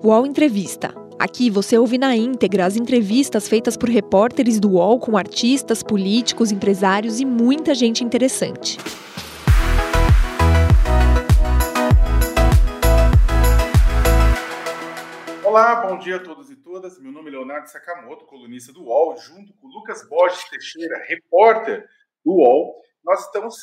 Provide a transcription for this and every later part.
UOL Entrevista. Aqui você ouve na íntegra as entrevistas feitas por repórteres do UOL com artistas, políticos, empresários e muita gente interessante. Olá, bom dia a todos e todas. Meu nome é Leonardo Sakamoto, colunista do UOL, junto com Lucas Borges Teixeira, repórter do UOL. Nós estamos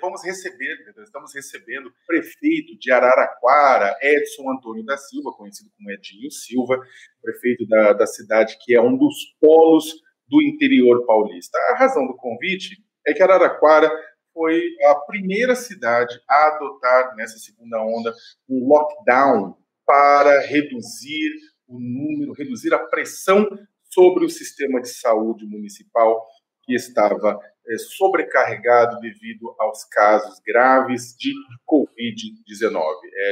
vamos receber, estamos recebendo prefeito de Araraquara, Edson Antônio da Silva, conhecido como Edinho Silva, prefeito da, da cidade que é um dos polos do interior paulista. A razão do convite é que Araraquara foi a primeira cidade a adotar nessa segunda onda um lockdown para reduzir o número, reduzir a pressão sobre o sistema de saúde municipal que estava sobrecarregado devido aos casos graves de Covid-19.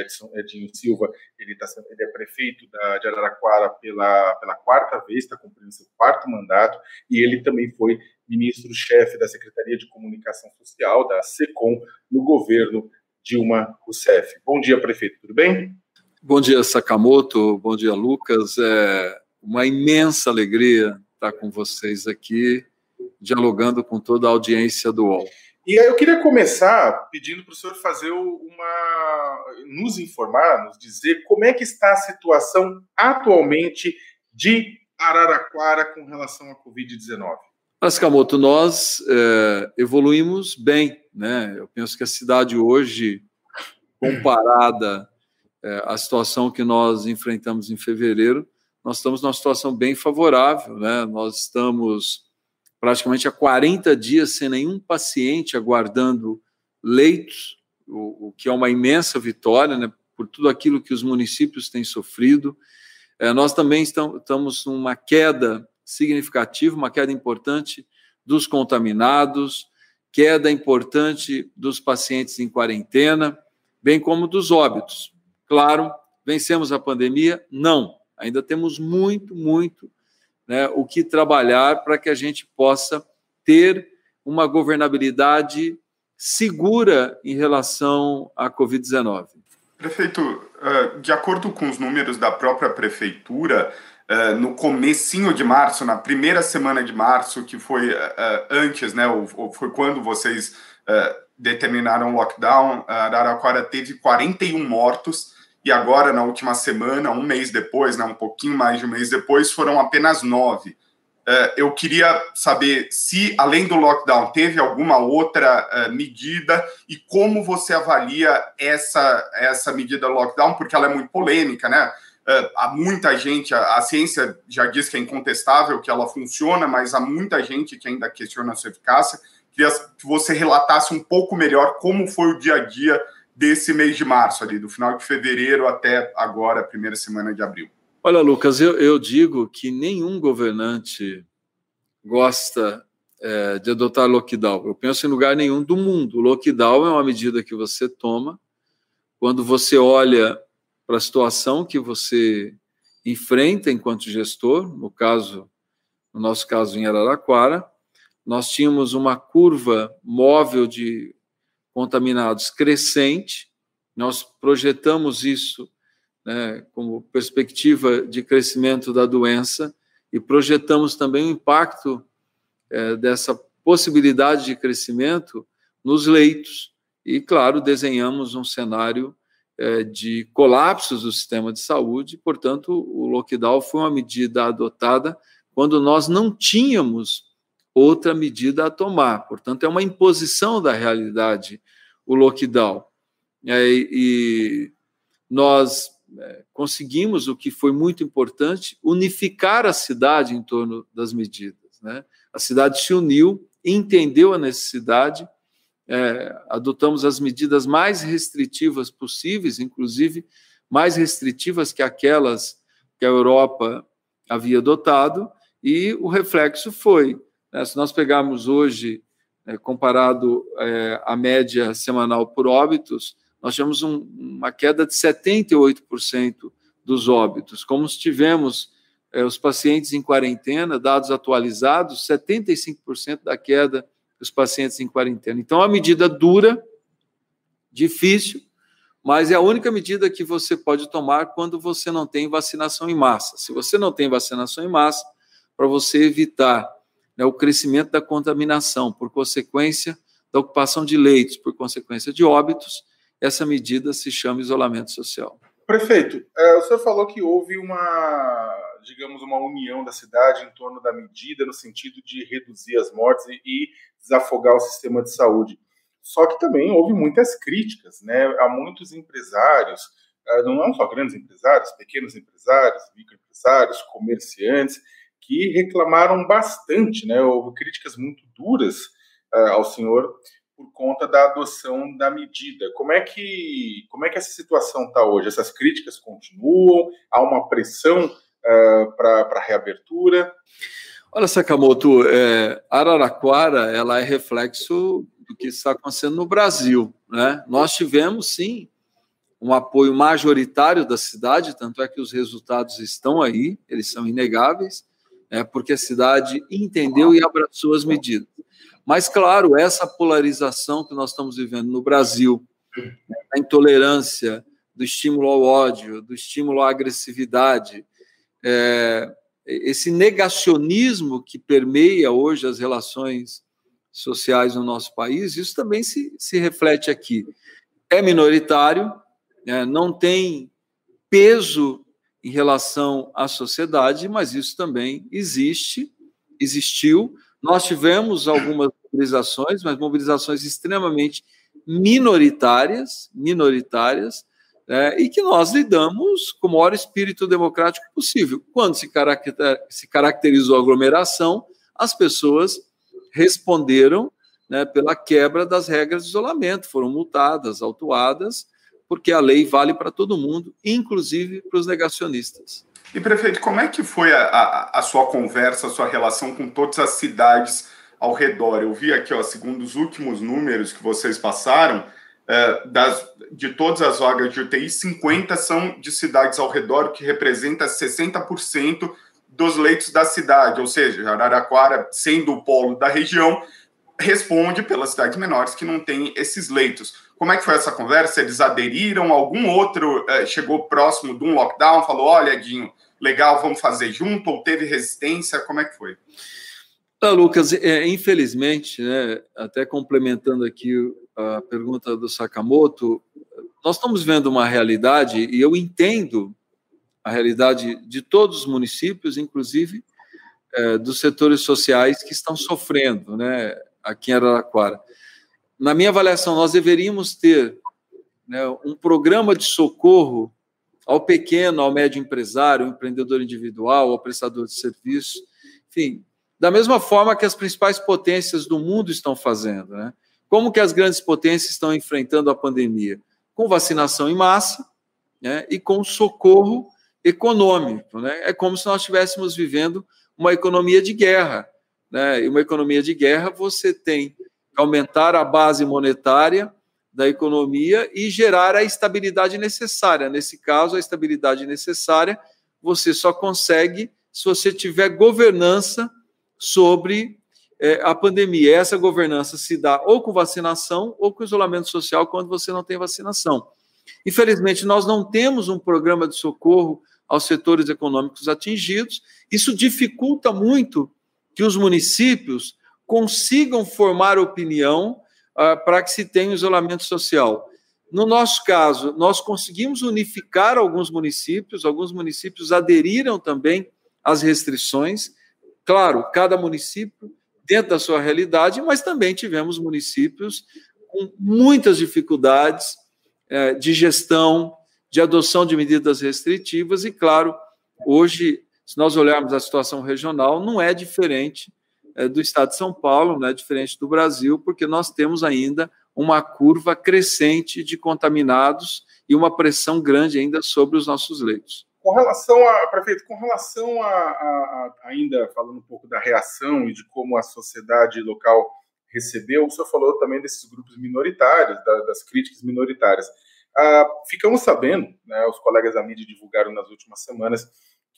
Edson Edinho Silva, ele, tá, ele é prefeito da, de Araraquara pela, pela quarta vez, está cumprindo seu quarto mandato, e ele também foi ministro-chefe da Secretaria de Comunicação Social, da SECOM, no governo Dilma Rousseff. Bom dia, prefeito, tudo bem? Bom dia, Sakamoto. Bom dia, Lucas. É uma imensa alegria estar com vocês aqui, dialogando com toda a audiência do UOL. E aí eu queria começar pedindo para o senhor fazer uma. nos informar, nos dizer como é que está a situação atualmente de Araraquara com relação à Covid-19. Sakamoto, nós é, evoluímos bem, né? Eu penso que a cidade hoje, comparada é, a situação que nós enfrentamos em fevereiro, nós estamos numa situação bem favorável, né? Nós estamos praticamente há 40 dias sem nenhum paciente aguardando leitos, o, o que é uma imensa vitória, né? Por tudo aquilo que os municípios têm sofrido. É, nós também estamos, numa queda significativa, uma queda importante dos contaminados, queda importante dos pacientes em quarentena, bem como dos óbitos. Claro, vencemos a pandemia? Não. Ainda temos muito, muito né, o que trabalhar para que a gente possa ter uma governabilidade segura em relação à Covid-19. Prefeito, eh, de acordo com os números da própria prefeitura, eh, no comecinho de março, na primeira semana de março, que foi eh, antes, né, foi quando vocês determinaram o lockdown, Araraquara teve 41 mortos, e agora, na última semana, um mês depois, né, um pouquinho mais de um mês depois, foram apenas nove. Uh, eu queria saber se, além do lockdown, teve alguma outra uh, medida e como você avalia essa, essa medida lockdown, porque ela é muito polêmica, né? Uh, há muita gente, a, a, ciência já diz que é incontestável, que ela funciona, mas há muita gente que ainda questiona a sua eficácia. Queria que você relatasse um pouco melhor como foi o dia a dia desse mês de março, ali, do final de fevereiro até agora, primeira semana de abril? Olha, Lucas, eu, eu digo que nenhum governante gosta é, de adotar lockdown. Eu penso em lugar nenhum do mundo. Lockdown é uma medida que você toma quando você olha para a situação que você enfrenta enquanto gestor, no caso, no nosso caso em Araraquara, nós tínhamos uma curva móvel de contaminados crescente. Nós projetamos isso né, como perspectiva de crescimento da doença e projetamos também o impacto é, dessa possibilidade de crescimento nos leitos. E, claro, desenhamos um cenário é, de colapsos do sistema de saúde, portanto, o lockdown foi uma medida adotada quando nós não tínhamos outra medida a tomar. Portanto, é uma imposição da realidade o lockdown. É, e nós é, conseguimos, o que foi muito importante, unificar a cidade em torno das medidas. Né? A cidade se uniu, entendeu a necessidade, é, adotamos as medidas mais restritivas possíveis, inclusive mais restritivas que aquelas que a Europa havia adotado, e o reflexo foi? Se nós pegarmos hoje, é, comparado é, à média semanal por óbitos, nós tivemos um, uma queda de 78% dos óbitos. Como tivemos é, os pacientes em quarentena, dados atualizados, 75% da queda dos pacientes em quarentena. Então, a medida dura, difícil, mas é a única medida que você pode tomar quando você não tem vacinação em massa. Se você não tem vacinação em massa, para você evitar né, o crescimento da contaminação por consequência da ocupação de leitos, por consequência de óbitos, essa medida se chama isolamento social. Prefeito, é, o senhor falou que houve uma, digamos, uma união da cidade em torno da medida no sentido de reduzir as mortes e desafogar o sistema de saúde. Só que também houve muitas críticas, né? Há muitos empresários, eh, não só grandes empresários, pequenos empresários, microempresários, comerciantes, que reclamaram bastante, né? Houve críticas muito duras uh, ao senhor por conta da adoção da medida. Como é que como é que essa situação está hoje? Essas críticas continuam? Há uma pressão uh, para a reabertura? Olha, Sakamoto, é, Araraquara ela é reflexo do que está acontecendo no Brasil. Né? Nós tivemos, sim, um apoio majoritário da cidade, tanto é que os resultados estão aí, eles são inegáveis, é, porque a cidade entendeu e abraçou as medidas. Mas, claro, essa polarização que nós estamos vivendo no Brasil, a intolerância, do estímulo ao ódio, do estímulo à agressividade, é, esse negacionismo que permeia hoje as relações sociais no nosso país, isso também se, se reflete aqui. É minoritário, né, não tem peso em relação à sociedade, mas isso também existe, existiu. Nós tivemos algumas mobilizações, mas mobilizações extremamente minoritárias, minoritárias, né, e que nós lidamos com o maior espírito democrático possível. Quando se, se caracterizou a aglomeração, as pessoas responderam né, pela quebra das regras de isolamento, foram multadas, autuadas, porque a lei vale para todo mundo, inclusive para os negacionistas. E, prefeito, como é que foi a, a, a, sua conversa, a sua relação com todas as cidades ao redor? Eu vi aqui, ó, segundo os últimos números que vocês passaram, é, das, de todas as vagas de UTI, 50 são de cidades ao redor, o que representa 60% dos leitos da cidade, ou seja, Araraquara, sendo o polo da região, responde pelas cidades menores que não têm esses leitos. Como é que foi essa conversa? Eles aderiram? Algum outro eh, chegou próximo de um lockdown, falou: olha, Edinho, legal, vamos fazer junto? Ou teve resistência? Como é que foi? Ah, Lucas, é, infelizmente, né, até complementando aqui a pergunta do Sakamoto, nós estamos vendo uma realidade, e eu entendo a realidade de todos os municípios, inclusive é, dos setores sociais que estão sofrendo, né, aqui em Araraquara. Na minha avaliação, nós deveríamos ter né, um programa de socorro ao pequeno, ao médio empresário, ao empreendedor individual, ao prestador de serviço, enfim, da mesma forma que as principais potências do mundo estão fazendo, né? Como que as grandes potências estão enfrentando a pandemia? Com vacinação em massa, né, e com socorro econômico. Né? É como se nós estivéssemos vivendo uma economia de guerra. Né? E uma economia de guerra, você tem aumentar a base monetária da economia e gerar a estabilidade necessária. Nesse caso, a estabilidade necessária você só consegue se você tiver governança sobre é, a pandemia. Essa governança se dá ou com vacinação ou com isolamento social quando você não tem vacinação. Infelizmente, nós não temos um programa de socorro aos setores econômicos atingidos. Isso dificulta muito que os municípios consigam formar opinião uh, para que se tenha isolamento social. No nosso caso, nós conseguimos unificar alguns municípios, alguns municípios aderiram também às restrições. Claro, cada município dentro da sua realidade, mas também tivemos municípios com muitas dificuldades eh, de gestão, de adoção de medidas restritivas, e, claro, hoje, se nós olharmos a situação regional, não é diferente do estado de São Paulo, não é diferente do Brasil, porque nós temos ainda uma curva crescente de contaminados e uma pressão grande ainda sobre os nossos leitos. Com relação a, prefeito, com relação a, a, a, ainda falando um pouco da reação e de como a sociedade local recebeu, o senhor falou também desses grupos minoritários, da, das críticas minoritárias. Ah, ficamos sabendo, né, os colegas da mídia divulgaram nas últimas semanas,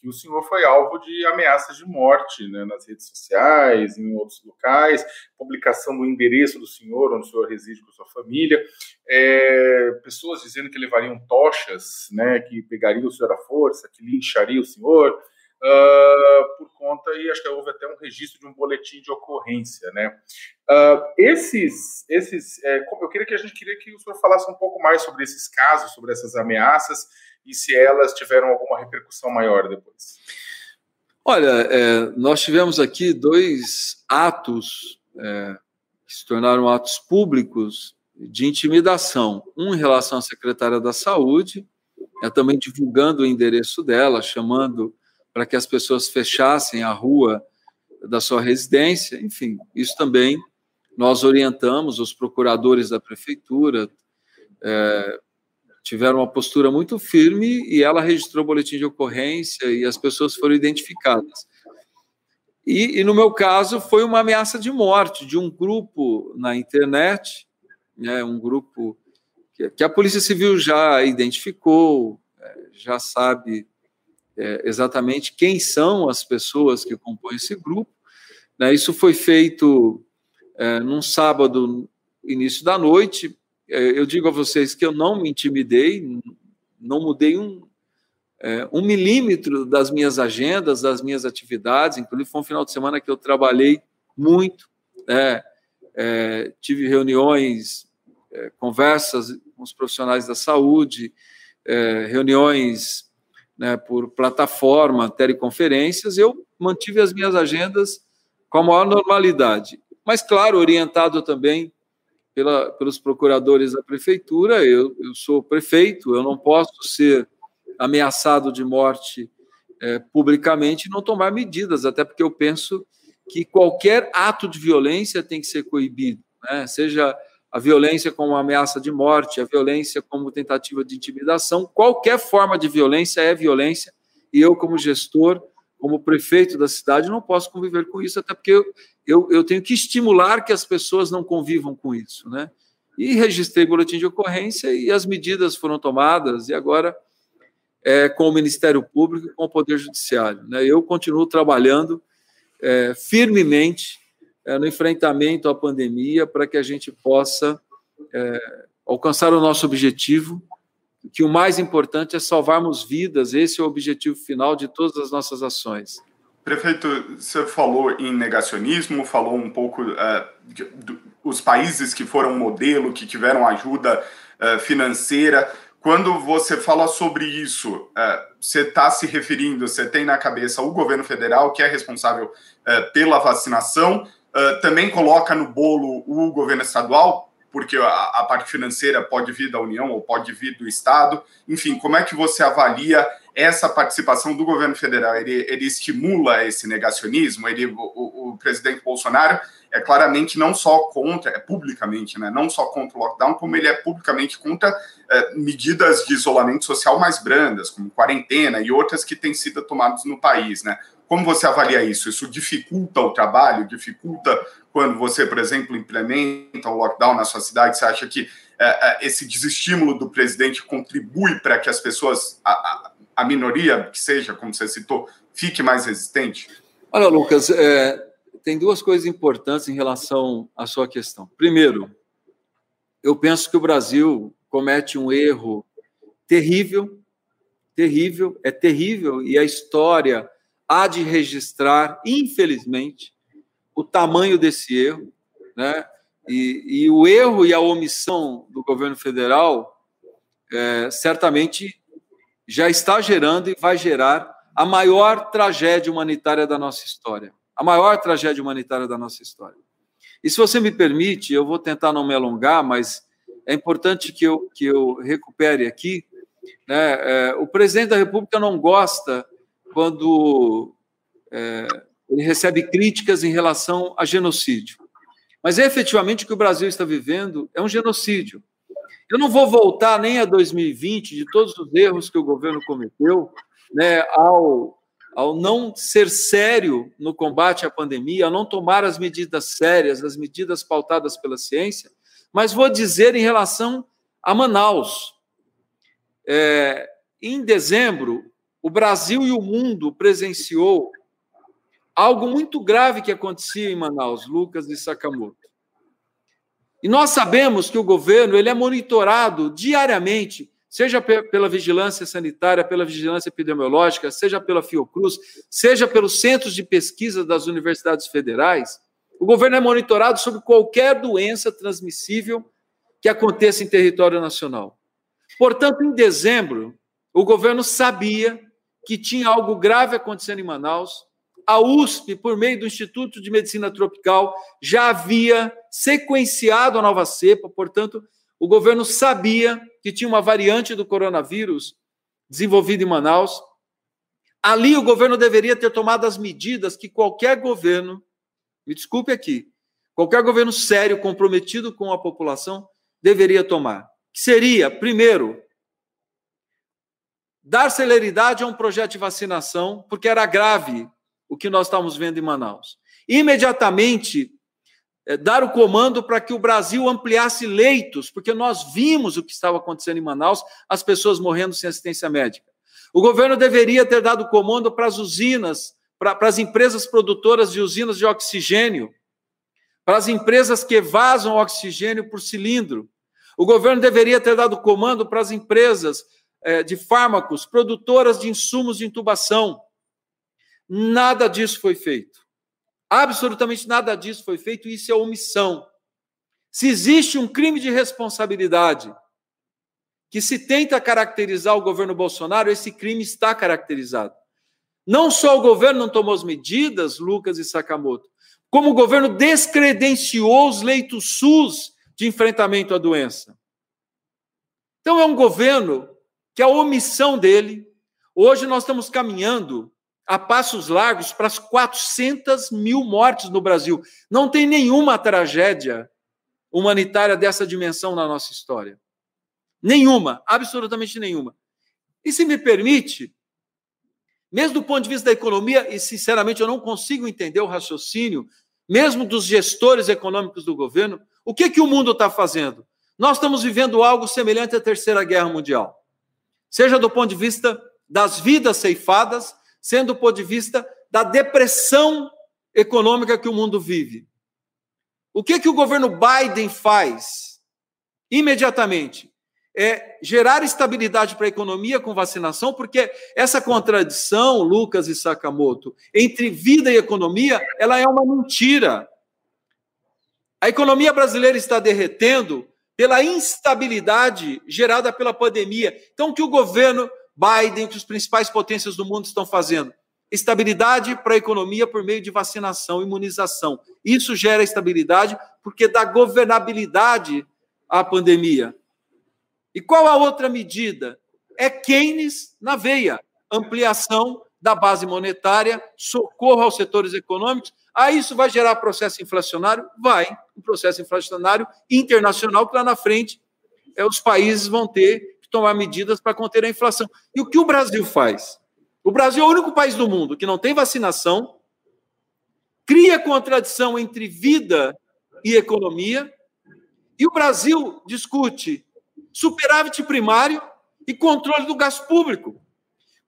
que o senhor foi alvo de ameaças de morte né, nas redes sociais, em outros locais, publicação do endereço do senhor, onde o senhor reside com sua família, é, pessoas dizendo que levariam tochas, né, que pegariam o senhor à força, que linchariam o senhor, uh, por conta, e acho que houve até um registro de um boletim de ocorrência. Né? Uh, esses, esses é, eu queria que a gente queria que o senhor falasse um pouco mais sobre esses casos, sobre essas ameaças, e se elas tiveram alguma repercussão maior depois. Olha, é, nós tivemos aqui dois atos é, que se tornaram atos públicos de intimidação. Um em relação à secretária da Saúde, é, também divulgando o endereço dela, chamando para que as pessoas fechassem a rua da sua residência. Enfim, isso também nós orientamos os procuradores da prefeitura, é, tiveram uma postura muito firme e ela registrou o boletim de ocorrência e as pessoas foram identificadas. E, e, no meu caso foi uma ameaça de morte de um grupo na internet, né, um grupo que, que a Polícia Civil já identificou, é, já sabe é, exatamente quem são as pessoas que compõem esse grupo. Né, isso foi feito é, num sábado, início da noite, eu digo a vocês que eu não me intimidei, não mudei um, é, um milímetro das minhas agendas, das minhas atividades. Inclusive, foi um final de semana que eu trabalhei muito, né? é, tive reuniões, é, conversas com os profissionais da saúde, é, reuniões né, por plataforma, teleconferências. Eu mantive as minhas agendas com a maior normalidade, mas, claro, orientado também pela, pelos procuradores da prefeitura. Eu, eu sou prefeito, eu não posso ser ameaçado de morte é, publicamente e não tomar medidas, até porque eu penso que qualquer ato de violência tem que ser coibido, né? seja a violência como ameaça de morte, a violência como tentativa de intimidação, qualquer forma de violência é violência, e eu, como gestor, como prefeito da cidade, não posso conviver com isso, até porque eu, eu, eu tenho que estimular que as pessoas não convivam com isso, né? E registrei boletim de ocorrência e as medidas foram tomadas, e agora é, com o Ministério Público e com o Poder Judiciário. Né? Eu continuo trabalhando é, firmemente é, no enfrentamento à pandemia para que a gente possa é, alcançar o nosso objetivo que o mais importante é salvarmos vidas, esse é o objetivo final de todas as nossas ações. Prefeito, você falou em negacionismo, falou um pouco uh, de, de, os países que foram modelo, que tiveram ajuda uh, financeira. Quando você fala sobre isso, uh, você está se referindo, você tem na cabeça o governo federal, que é responsável pela vacinação, também coloca no bolo o governo estadual, porque a, a, parte financeira pode vir da União ou pode vir do Estado. Enfim, como é que você avalia essa participação do governo federal? Ele, ele estimula esse negacionismo? Ele, o, o, presidente Bolsonaro é claramente não só contra, é publicamente, né, não só contra o lockdown, como ele é publicamente contra é, medidas de isolamento social mais brandas, como quarentena e outras que têm sido tomadas no país. Né? Como você avalia isso? Isso dificulta o trabalho, dificulta quando você, por exemplo, implementa o lockdown na sua cidade? Você acha que é, é esse desestímulo do presidente contribui para que as pessoas, a, a, minoria que seja, como você citou, fique mais resistente? Olha, Lucas, é, tem duas coisas importantes em relação à sua questão. Primeiro, eu penso que o Brasil comete um erro terrível, terrível, é terrível, e a história há de registrar, infelizmente, o tamanho desse erro, né? E, e o erro e a omissão do governo federal é, certamente já está gerando e vai gerar a maior tragédia humanitária da nossa história. A maior tragédia humanitária da nossa história. E se você me permite, eu vou tentar não me alongar, mas é importante que eu, que eu recupere aqui. Né? É, o presidente da República não gosta quando é, ele recebe críticas em relação a genocídio. Mas efetivamente o que o Brasil está vivendo é um genocídio. Eu não vou voltar nem a 2020 de todos os erros que o governo cometeu, né, ao, ao não ser sério no combate à pandemia, ao não tomar as medidas sérias, as medidas pautadas pela ciência, mas vou dizer em relação a Manaus. É, em dezembro, o Brasil e o mundo presenciou algo muito grave que acontecia em Manaus, Lucas e Sakamoto. E nós sabemos que o governo ele é monitorado diariamente, seja pela vigilância sanitária, pela vigilância epidemiológica, seja pela Fiocruz, seja pelos centros de pesquisa das universidades federais. O governo é monitorado sobre qualquer doença transmissível que aconteça em território nacional. Portanto, em dezembro, o governo sabia que tinha algo grave acontecendo em Manaus. A USP, por meio do Instituto de Medicina Tropical, já havia sequenciado a nova cepa, portanto, o governo sabia que tinha uma variante do coronavírus desenvolvida em Manaus. Ali o governo deveria ter tomado as medidas que qualquer governo, me desculpe aqui, qualquer governo sério comprometido com a população deveria tomar. Que seria, primeiro, dar celeridade a um projeto de vacinação, porque era grave o que nós estávamos vendo em Manaus. Imediatamente, é, dar o comando para que o Brasil ampliasse leitos, porque nós vimos o que estava acontecendo em Manaus, as pessoas morrendo sem assistência médica. O governo deveria ter dado comando para as usinas, para, para as empresas produtoras de usinas de oxigênio, para as empresas que vazam oxigênio por cilindro. O governo deveria ter dado comando para as empresas de fármacos, produtoras de insumos de intubação. Nada disso foi feito. Absolutamente nada disso foi feito, isso é omissão. Se existe um crime de responsabilidade que se tenta caracterizar o governo Bolsonaro, esse crime está caracterizado. Não só o governo não tomou as medidas, Lucas e Sakamoto, como o governo descredenciou os leitos SUS de enfrentamento à doença. Então, é um governo que a omissão dele, hoje nós estamos caminhando a passos largos para as 400 mil mortes no Brasil. Não tem nenhuma tragédia humanitária dessa dimensão na nossa história. Nenhuma, absolutamente nenhuma. E se me permite, mesmo do ponto de vista da economia, e sinceramente eu não consigo entender o raciocínio, mesmo dos gestores econômicos do governo, o que, que o mundo está fazendo? Nós estamos vivendo algo semelhante à Terceira Guerra Mundial seja do ponto de vista das vidas ceifadas, sendo do ponto de vista da depressão econômica que o mundo vive. O que que o governo Biden faz imediatamente? É gerar estabilidade para a economia com vacinação, porque essa contradição, Lucas e Sakamoto, entre vida e economia, ela é uma mentira. A economia brasileira está derretendo pela instabilidade gerada pela pandemia. Então, o que o governo Biden, que as principais potências do mundo estão fazendo? Estabilidade para a economia por meio de vacinação, imunização. Isso gera estabilidade porque dá governabilidade à pandemia. E qual a outra medida? É Keynes na veia, ampliação da base monetária, socorro aos setores econômicos. Aí isso vai gerar processo inflacionário? Vai um processo inflacionário internacional que lá na frente é, os países vão ter que tomar medidas para conter a inflação. E o que o Brasil faz? O Brasil é o único país do mundo que não tem vacinação, cria contradição entre vida e economia, e o Brasil discute superávit primário e controle do gasto público.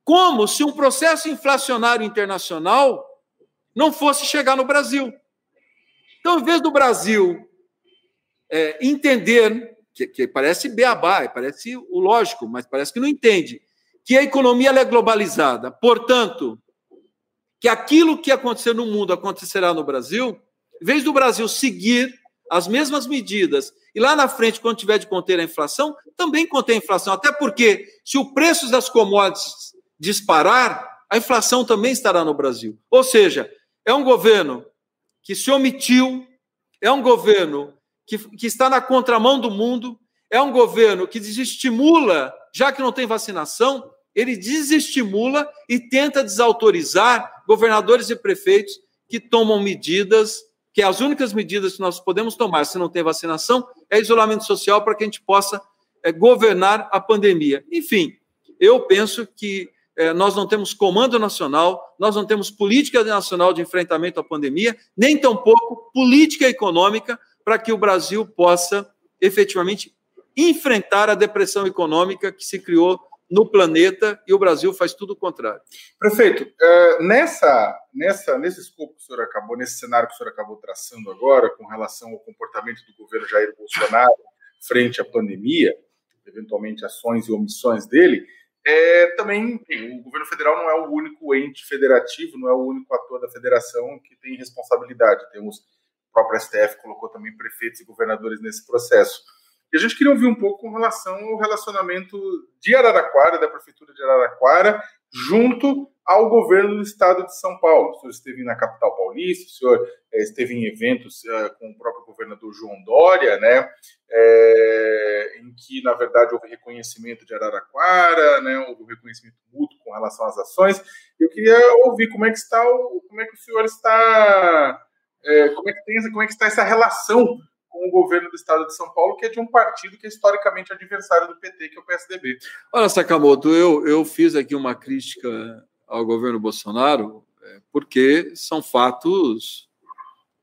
Como se um processo inflacionário internacional não fosse chegar no Brasil. Então, em vez do Brasil é, entender, que, que, parece beabá, parece o lógico, mas parece que não entende, que a economia é globalizada, portanto, que aquilo que acontecer no mundo acontecerá no Brasil, em vez do Brasil seguir as mesmas medidas e lá na frente, quando tiver de conter a inflação, também conter a inflação, até porque se o preço das commodities disparar, a inflação também estará no Brasil. Ou seja, é um governo que se omitiu, é um governo que, que está na contramão do mundo, é um governo que desestimula, já que não tem vacinação, ele desestimula e tenta desautorizar governadores e prefeitos que tomam medidas, que as únicas medidas que nós podemos tomar se não tem vacinação é isolamento social para que a gente possa é, governar a pandemia. Enfim, eu penso que é, nós não temos comando nacional, nós não temos política nacional de enfrentamento à pandemia, nem tampouco política econômica para que o Brasil possa efetivamente enfrentar a depressão econômica que se criou no planeta e o Brasil faz tudo o contrário. Prefeito, uh, nessa, nessa, nesse escopo que o senhor acabou, nesse cenário que o senhor acabou traçando agora, com relação ao comportamento do governo Jair Bolsonaro frente à pandemia, eventualmente ações e omissões dele, é, também o governo federal não é o único ente federativo, não é o único ator da federação que tem responsabilidade. Temos o próprio STF colocou também prefeitos e governadores nesse processo. E a gente queria ouvir um pouco com relação ao relacionamento de Araraquara, da Prefeitura de Araraquara, junto ao governo do estado de São Paulo. O senhor esteve na capital paulista, o senhor é, esteve em eventos é, com o próprio governador João Dória, né, é, em que, na verdade, houve reconhecimento de Araraquara, né, houve um reconhecimento mútuo com relação às ações. Eu queria ouvir como é que está o, como é que o senhor está, como é que tem, como é que está essa relação o governo do estado de São Paulo, que é de um partido que é historicamente adversário do PT, que é o PSDB. Olha, Sakamoto, eu, eu fiz aqui uma crítica ao governo Bolsonaro, é, porque são fatos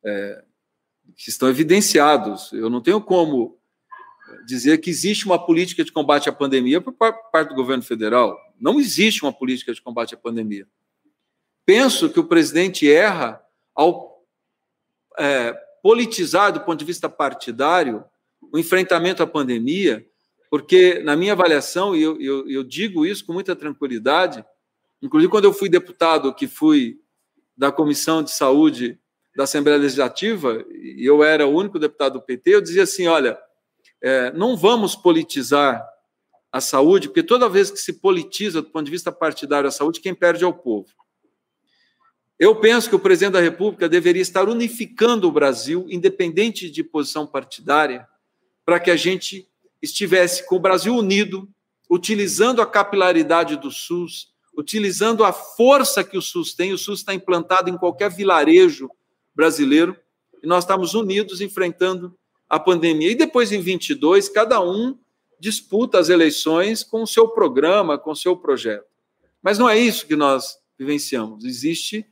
é, que estão evidenciados. Eu não tenho como dizer que existe uma política de combate à pandemia por parte do governo federal. Não existe uma política de combate à pandemia. Penso que o presidente erra ao é, politizar do ponto de vista partidário o enfrentamento à pandemia, porque, na minha avaliação, e eu, eu, eu, digo isso com muita tranquilidade, inclusive quando eu fui deputado, que fui da Comissão de Saúde da Assembleia Legislativa, e eu era o único deputado do PT, eu dizia assim: olha, é, não vamos politizar a saúde, porque toda vez que se politiza do ponto de vista partidário a saúde, quem perde é o povo. Eu penso que o presidente da República deveria estar unificando o Brasil, independente de posição partidária, para que a gente estivesse com o Brasil unido, utilizando a capilaridade do SUS, utilizando a força que o SUS tem. O SUS está implantado em qualquer vilarejo brasileiro e nós estamos unidos enfrentando a pandemia. E depois, em 22, cada um disputa as eleições com o seu programa, com o seu projeto. Mas não é isso que nós vivenciamos. Existe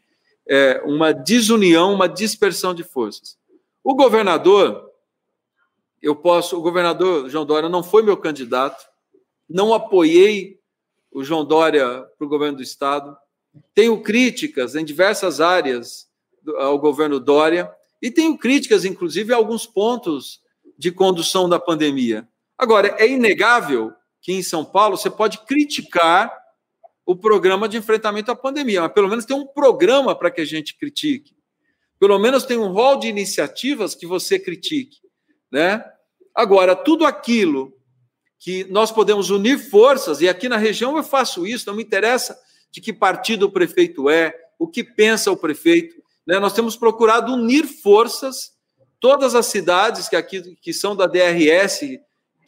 é, uma desunião, uma dispersão de forças. O governador, eu posso, o governador João Dória não foi meu candidato, não apoiei o João Dória para o governo do estado, tenho críticas em diversas áreas ao governo Dória e tenho críticas, inclusive, a alguns pontos de condução da pandemia. Agora, é inegável que em São Paulo você pode criticar o programa de enfrentamento à pandemia, mas pelo menos tem um programa para que a gente critique. Pelo menos tem um rol de iniciativas que você critique, né? Agora, tudo aquilo que nós podemos unir forças, e aqui na região eu faço isso, não me interessa de que partido o prefeito é, o que pensa o prefeito, né? Nós temos procurado unir forças, todas as cidades que aqui que são da DRS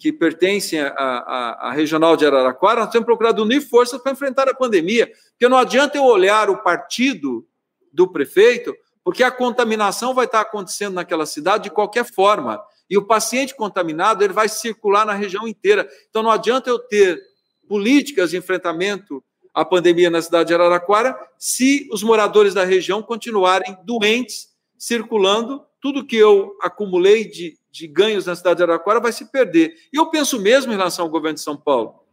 que pertencem à, regional de Araraquara, nós temos procurado unir forças para enfrentar a pandemia, porque não adianta eu olhar o partido do prefeito, porque a contaminação vai estar acontecendo naquela cidade de qualquer forma, e o paciente contaminado ele vai circular na região inteira. Então não adianta eu ter políticas de enfrentamento à pandemia na cidade de Araraquara se os moradores da região continuarem doentes, circulando, tudo que eu acumulei de de ganhos na cidade de Araraquara vai se perder. E eu penso mesmo em relação ao governo de São Paulo.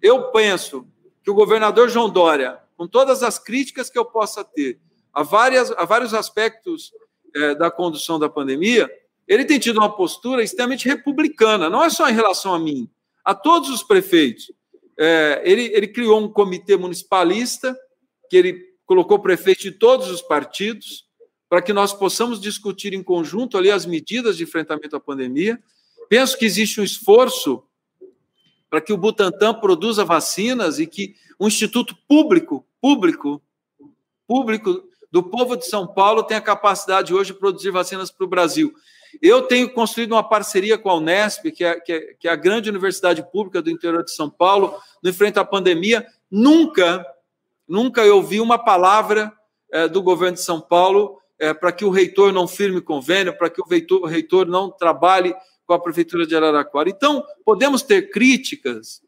Eu penso que o governador João Dória, com todas as críticas que eu possa ter a, várias, a vários aspectos é, da condução da pandemia, ele tem tido uma postura extremamente republicana, não é só em relação a mim, a todos os prefeitos. É, ele, ele criou um comitê municipalista, que ele colocou prefeitos de todos os partidos, para que nós possamos discutir em conjunto ali as medidas de enfrentamento à pandemia. Penso que existe um esforço para que o Butantan produza vacinas e que um instituto público, público, público do povo de São Paulo tenha capacidade hoje de produzir vacinas para o Brasil. Eu tenho construído uma parceria com a Unesp, que é, que, é, que é a grande universidade pública do interior de São Paulo, no enfrenta à pandemia. Nunca, nunca eu ouvi uma palavra é, do governo de São Paulo é, para que o reitor não firme convênio, para que o reitor, o reitor não trabalhe com a Prefeitura de Araraquara. Então, podemos ter críticas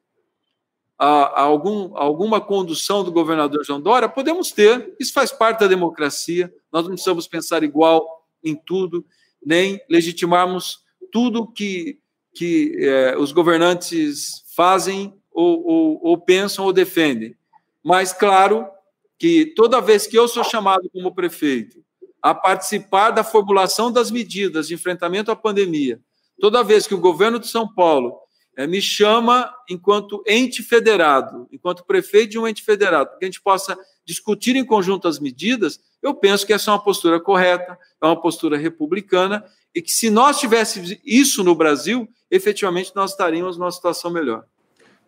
a, a, algum, a alguma condução do governador João Dória? Podemos ter, isso faz parte da democracia, nós não precisamos pensar igual em tudo, nem legitimarmos tudo que, que é, os governantes fazem ou, ou, ou pensam ou defendem. Mas, claro, que toda vez que eu sou chamado como prefeito a participar da formulação das medidas de enfrentamento à pandemia, toda vez que o governo de São Paulo é, me chama enquanto ente federado, enquanto prefeito de um ente federado, que a gente possa discutir em conjunto as medidas, eu penso que essa é uma postura correta, é uma postura republicana, e que se nós tivéssemos isso no Brasil, efetivamente nós estaríamos numa situação melhor.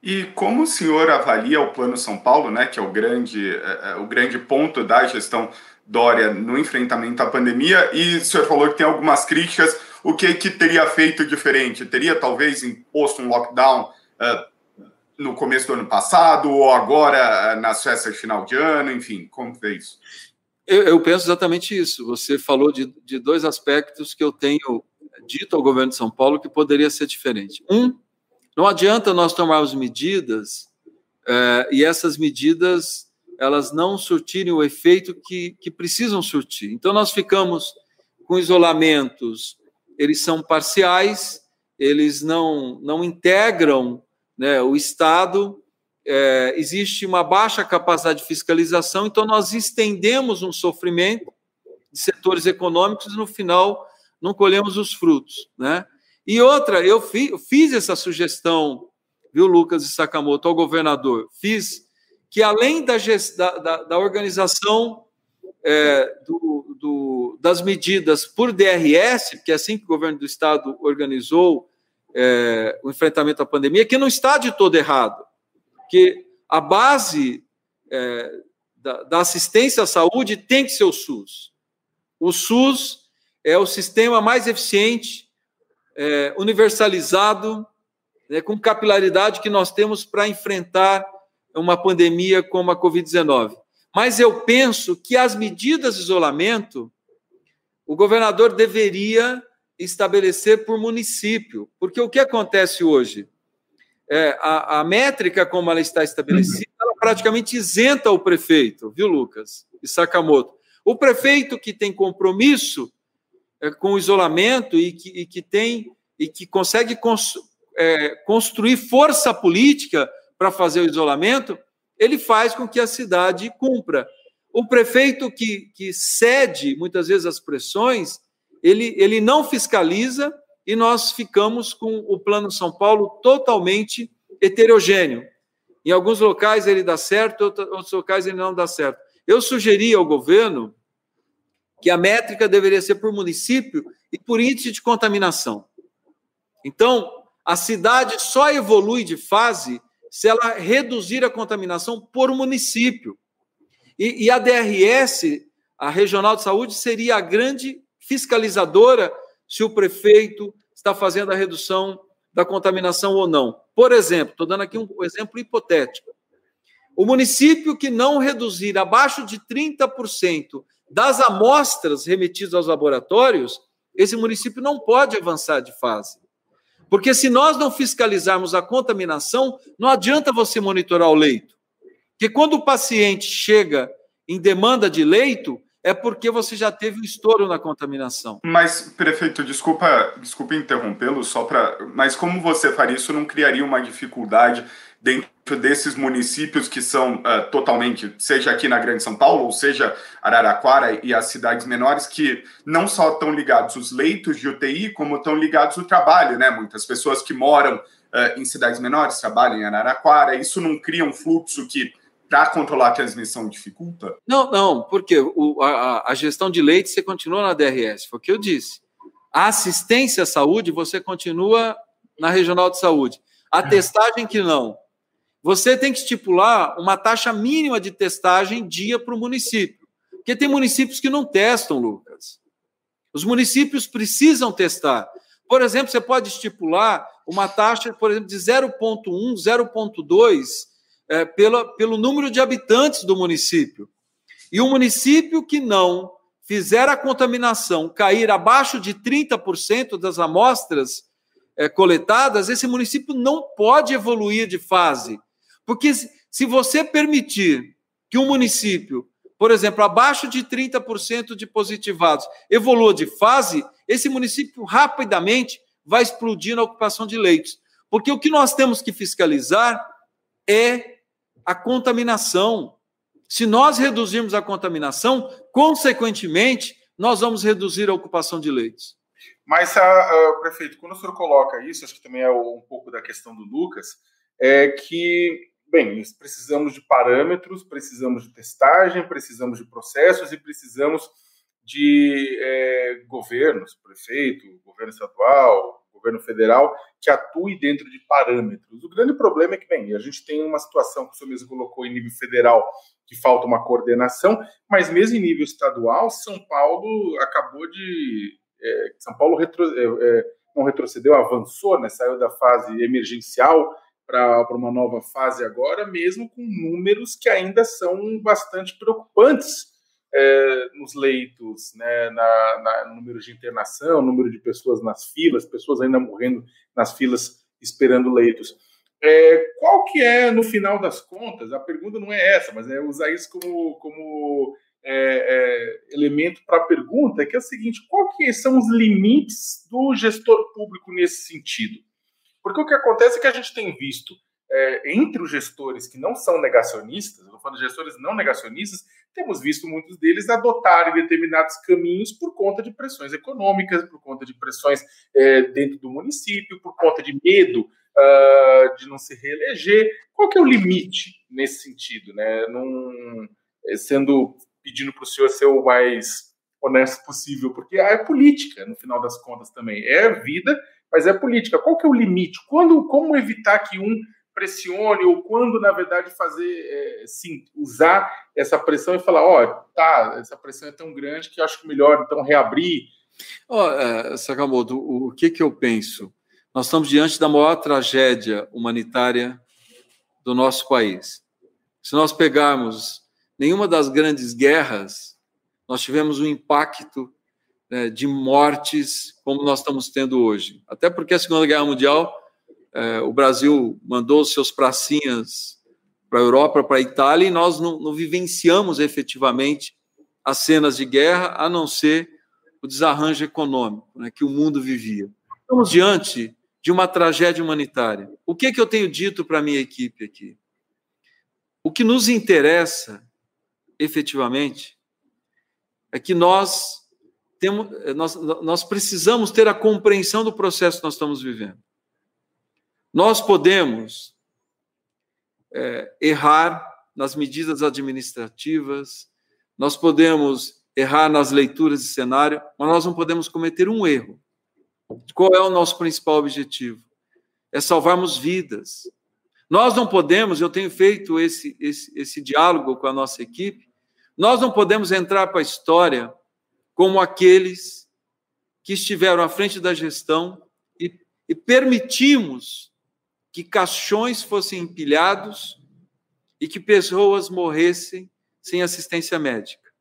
E como o senhor avalia o Plano São Paulo, né, que é o grande, é, o grande ponto da gestão Dória no enfrentamento à pandemia, e o senhor falou que tem algumas críticas, o que, que teria feito diferente? Teria talvez imposto um lockdown uh, no começo do ano passado, ou agora uh, nas festas de final de ano, enfim, como fez isso? Eu, eu, penso exatamente isso. Você falou de, de dois aspectos que eu tenho dito ao governo de São Paulo que poderia ser diferente. Um, não adianta nós tomarmos medidas é, e essas medidas elas não surtirem o efeito que, que precisam surtir. Então nós ficamos com isolamentos, eles são parciais, eles não não integram né, o Estado. É, existe uma baixa capacidade de fiscalização, então nós estendemos um sofrimento de setores econômicos e no final não colhemos os frutos, né? E outra, eu fiz, eu fiz essa sugestão, viu, Lucas e Sakamoto, ao governador, fiz que além da, da, da organização é, do, do, das medidas por DRS, que é assim que o governo do estado organizou é, o enfrentamento à pandemia, que não está de todo errado, que a base é, da, da assistência à saúde tem que ser o SUS. O SUS é o sistema mais eficiente é, universalizado, né, com capilaridade que nós temos para enfrentar uma pandemia como a Covid-19. Mas eu penso que as medidas de isolamento, o governador deveria estabelecer por município, porque o que acontece hoje? É, a, a métrica como ela está estabelecida, ela praticamente isenta o prefeito, viu, Lucas e Sakamoto? O prefeito que tem compromisso é, com o isolamento e que, e que tem e que consegue cons, é, construir força política para fazer o isolamento, ele faz com que a cidade cumpra. O prefeito que, que cede muitas vezes as pressões, ele, ele não fiscaliza e nós ficamos com o Plano São Paulo totalmente heterogêneo. Em alguns locais ele dá certo, em outros locais ele não dá certo. Eu sugeri ao governo que a métrica deveria ser por município e por índice de contaminação. Então, a cidade só evolui de fase se ela reduzir a contaminação por município. E, e a DRS, a Regional de Saúde, seria a grande fiscalizadora se o prefeito está fazendo a redução da contaminação ou não. Por exemplo, estou dando aqui um exemplo hipotético. O município que não reduzir abaixo de 30% das amostras remetidas aos laboratórios, esse município não pode avançar de fase. Porque se nós não fiscalizarmos a contaminação, não adianta você monitorar o leito. Porque quando o paciente chega em demanda de leito, é porque você já teve um estouro na contaminação. Mas, prefeito, desculpa, desculpa interrompê-lo, só para. Mas como você faria isso, não criaria uma dificuldade dentro desses municípios que são uh, totalmente, seja aqui na Grande São Paulo, ou seja Araraquara e as cidades menores, que não só estão ligados os leitos de UTI, como estão ligados o trabalho, né? Muitas pessoas que moram uh, em cidades menores trabalham em Araraquara, isso não cria um fluxo que para controlar a transmissão dificulta? Não, não, porque o, a, a, gestão de leite você continua na DRS, foi o que eu disse. A assistência à saúde você continua na regional de saúde. A testagem que não. Você tem que estipular uma taxa mínima de testagem dia para o município. Porque tem municípios que não testam, Lucas. Os municípios precisam testar. Por exemplo, você pode estipular uma taxa, por exemplo, de 0,1, 0,2 é, pelo, pelo número de habitantes do município. E o município que não fizer a contaminação cair abaixo de 30% das amostras é, coletadas, esse município não pode evoluir de fase. Porque se você permitir que um município, por exemplo, abaixo de 30% de positivados, evolua de fase, esse município rapidamente vai explodir na ocupação de leitos. Porque o que nós temos que fiscalizar é a contaminação. Se nós reduzirmos a contaminação, consequentemente, nós vamos reduzir a ocupação de leitos. Mas, a, a, prefeito, quando o senhor coloca isso, acho que também é um pouco da questão do Lucas, é que, bem, precisamos de parâmetros, precisamos de testagem, precisamos de processos e precisamos de é, governos, prefeito, governo estadual, governo federal, que atue dentro de parâmetros. O grande problema é que, bem, a gente tem uma situação que o senhor mesmo colocou em nível federal, que falta uma coordenação, mas mesmo em nível estadual, São Paulo acabou de é, São Paulo retro, é, não retrocedeu, avançou, né, saiu da fase emergencial para uma nova fase agora, mesmo com números que ainda são bastante preocupantes é, nos leitos, né, na, na, número de internação, número de pessoas nas filas, pessoas ainda morrendo nas filas esperando leitos. É, qual que é, no final das contas, a pergunta não é essa, mas é usar isso como, como é, é, elemento para a pergunta, que é o seguinte: qual que são os limites do gestor público nesse sentido? Porque o que acontece é que a gente tem visto é, entre os gestores que não são negacionistas, estou falando de gestores não negacionistas, temos visto muitos deles adotarem determinados caminhos por conta de pressões econômicas, por conta de pressões é, dentro do município, por conta de medo uh, de não se reeleger. Qual que é o limite nesse sentido? Né? Num, sendo pedindo para o senhor ser o mais honesto possível, porque é política, no final das contas também. É vida, mas é política. Qual que é o limite? Quando, como evitar que um pressione, ou quando, na verdade, fazer, é, sim, usar essa pressão e falar, ó, oh, tá, essa pressão é tão grande que acho que melhor, então, reabrir. Oh, é, Sakamoto, o, o que que eu penso? Nós estamos diante da maior tragédia humanitária do nosso país. Se nós pegarmos nenhuma das grandes guerras nós tivemos um impacto né, de mortes como nós estamos tendo hoje. Até porque a Segunda Guerra Mundial, é, o Brasil mandou seus pracinhas para a Europa, para a Itália, e nós não, não vivenciamos efetivamente as cenas de guerra, a não ser o desarranjo econômico né, que o mundo vivia. Estamos diante de uma tragédia humanitária. O que, que eu tenho dito para a minha equipe aqui? O que nos interessa efetivamente, é que nós temos, nós, nós precisamos ter a compreensão do processo que nós estamos vivendo. Nós podemos é, errar nas medidas administrativas, nós podemos errar nas leituras de cenário, mas nós não podemos cometer um erro. Qual é o nosso principal objetivo? É salvarmos vidas. Nós não podemos, eu tenho feito esse, esse, esse diálogo com a nossa equipe, nós não podemos entrar para a história como aqueles que estiveram à frente da gestão e, e permitimos que caixões fossem empilhados e que pessoas morressem sem assistência médica.